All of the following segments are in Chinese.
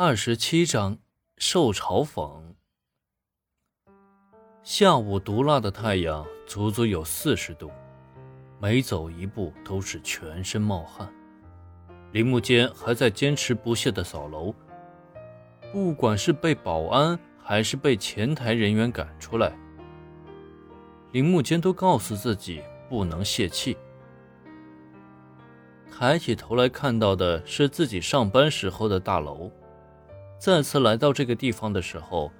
二十七章受嘲讽。下午毒辣的太阳足足有四十度，每走一步都是全身冒汗。林木坚还在坚持不懈的扫楼，不管是被保安还是被前台人员赶出来，林木坚都告诉自己不能泄气。抬起头来看到的是自己上班时候的大楼。再次来到这个地方的时候，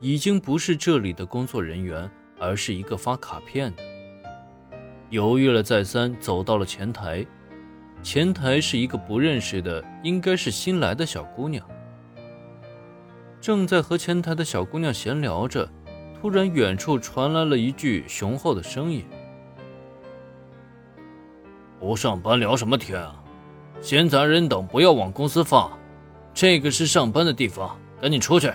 已经不是这里的工作人员，而是一个发卡片的。犹豫了再三，走到了前台。前台是一个不认识的，应该是新来的小姑娘。正在和前台的小姑娘闲聊着，突然远处传来了一句雄厚的声音：“不上班聊什么天啊？闲杂人等不要往公司放。”这个是上班的地方，赶紧出去。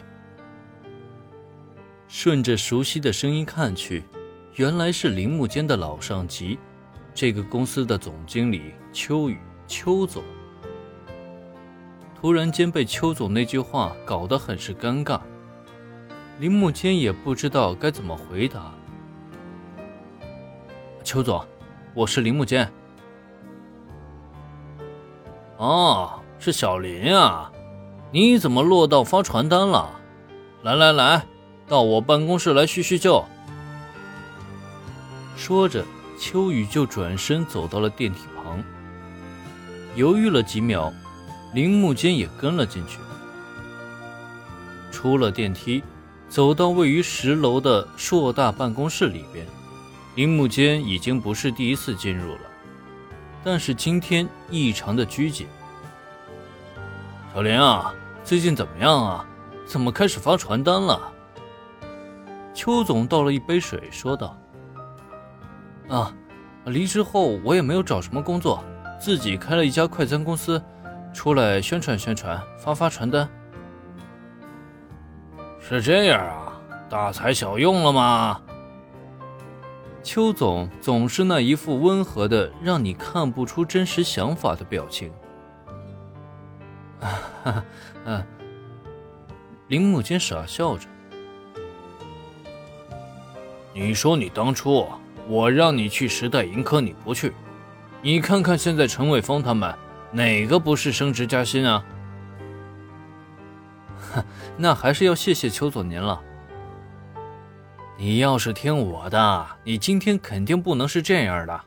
顺着熟悉的声音看去，原来是铃木间的老上级，这个公司的总经理秋雨秋总。突然间被邱总那句话搞得很是尴尬，铃木间也不知道该怎么回答。邱总，我是铃木间。哦，是小林啊。你怎么落到发传单了？来来来，到我办公室来叙叙旧。说着，秋雨就转身走到了电梯旁，犹豫了几秒，铃木间也跟了进去。出了电梯，走到位于十楼的硕大办公室里边，铃木间已经不是第一次进入了，但是今天异常的拘谨。小林啊。最近怎么样啊？怎么开始发传单了？邱总倒了一杯水，说道：“啊，离职后我也没有找什么工作，自己开了一家快餐公司，出来宣传宣传，发发传单。是这样啊？大材小用了吗？”邱总总是那一副温和的，让你看不出真实想法的表情。哈哈，嗯，林木间傻笑着。你说你当初我让你去时代盈科，你不去，你看看现在陈伟峰他们哪个不是升职加薪啊？那还是要谢谢邱总您了。你要是听我的，你今天肯定不能是这样的。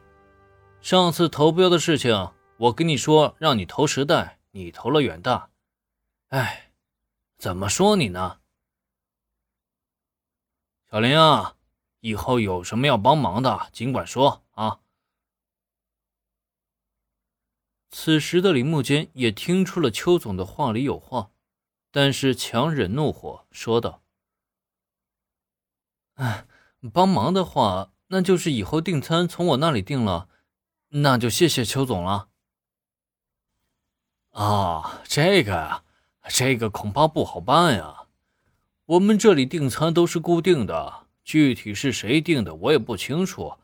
上次投标的事情，我跟你说让你投时代，你投了远大。哎，怎么说你呢，小林啊？以后有什么要帮忙的，尽管说啊。此时的铃木间也听出了邱总的话里有话，但是强忍怒火说道：“哎，帮忙的话，那就是以后订餐从我那里订了，那就谢谢邱总了。”啊，这个啊。这个恐怕不好办呀，我们这里订餐都是固定的，具体是谁订的我也不清楚，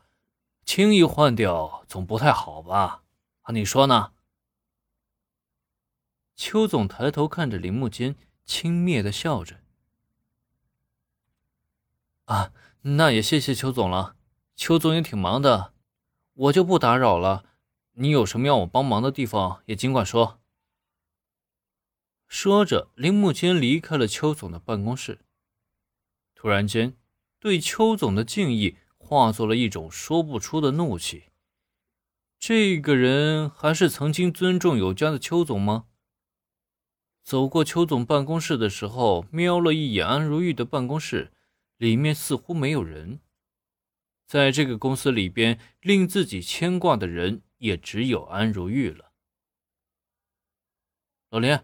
轻易换掉总不太好吧？啊，你说呢？邱总抬头看着林木间，轻蔑的笑着。啊，那也谢谢邱总了，邱总也挺忙的，我就不打扰了。你有什么要我帮忙的地方，也尽管说。说着，林木间离开了邱总的办公室。突然间，对邱总的敬意化作了一种说不出的怒气。这个人还是曾经尊重有加的邱总吗？走过邱总办公室的时候，瞄了一眼安如玉的办公室，里面似乎没有人。在这个公司里边，令自己牵挂的人也只有安如玉了。老林。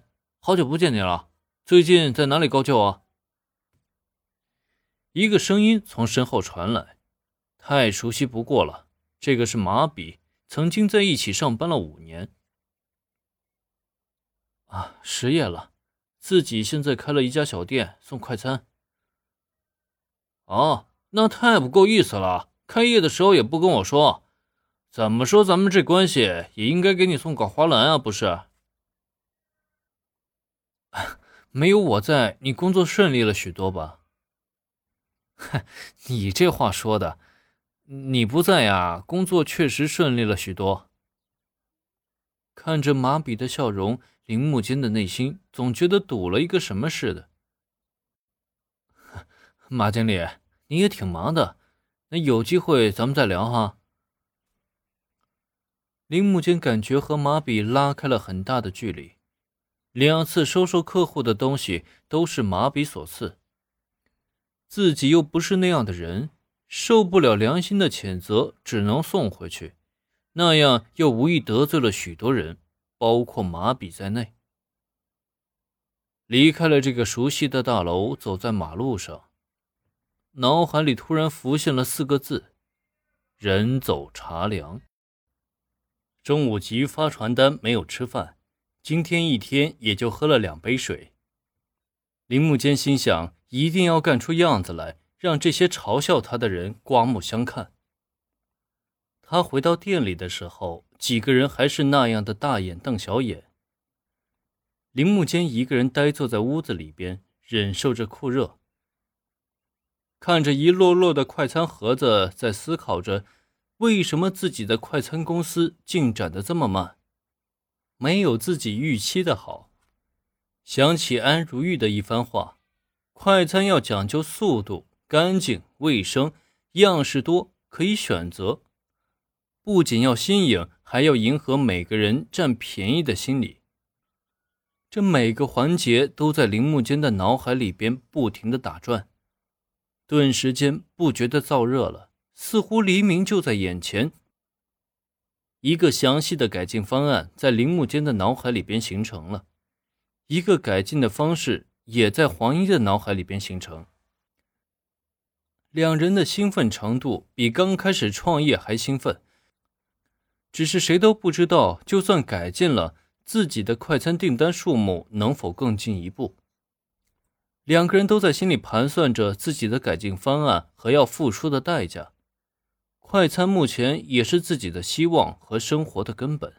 好久不见你了，最近在哪里高就啊？一个声音从身后传来，太熟悉不过了。这个是马比，曾经在一起上班了五年。啊，失业了，自己现在开了一家小店，送快餐。哦，那太不够意思了，开业的时候也不跟我说。怎么说咱们这关系，也应该给你送个花篮啊，不是？没有我在，你工作顺利了许多吧？哼，你这话说的，你不在呀，工作确实顺利了许多。看着马比的笑容，铃木间的内心总觉得堵了一个什么似的。马经理，你也挺忙的，那有机会咱们再聊哈。铃木间感觉和马比拉开了很大的距离，两次收受客户的东西都是马比所赐，自己又不是那样的人，受不了良心的谴责，只能送回去，那样又无意得罪了许多人，包括马比在内。离开了这个熟悉的大楼，走在马路上。脑海里突然浮现了四个字：“人走茶凉。”中午急于发传单，没有吃饭，今天一天也就喝了两杯水。铃木间心想，一定要干出样子来，让这些嘲笑他的人刮目相看。他回到店里的时候，几个人还是那样的大眼瞪小眼。铃木间一个人呆坐在屋子里边，忍受着酷热。看着一摞摞的快餐盒子，在思考着为什么自己的快餐公司进展的这么慢，没有自己预期的好。想起安如玉的一番话：快餐要讲究速度、干净、卫生，样式多，可以选择。不仅要新颖，还要迎合每个人占便宜的心理。这每个环节都在铃木间的脑海里边不停的打转。顿时间不觉得燥热了，似乎黎明就在眼前。一个详细的改进方案在铃木间的脑海里边形成了，一个改进的方式也在黄一的脑海里边形成。两人的兴奋程度比刚开始创业还兴奋，只是谁都不知道，就算改进了，自己的快餐订单数目能否更进一步。两个人都在心里盘算着自己的改进方案和要付出的代价。快餐目前也是自己的希望和生活的根本。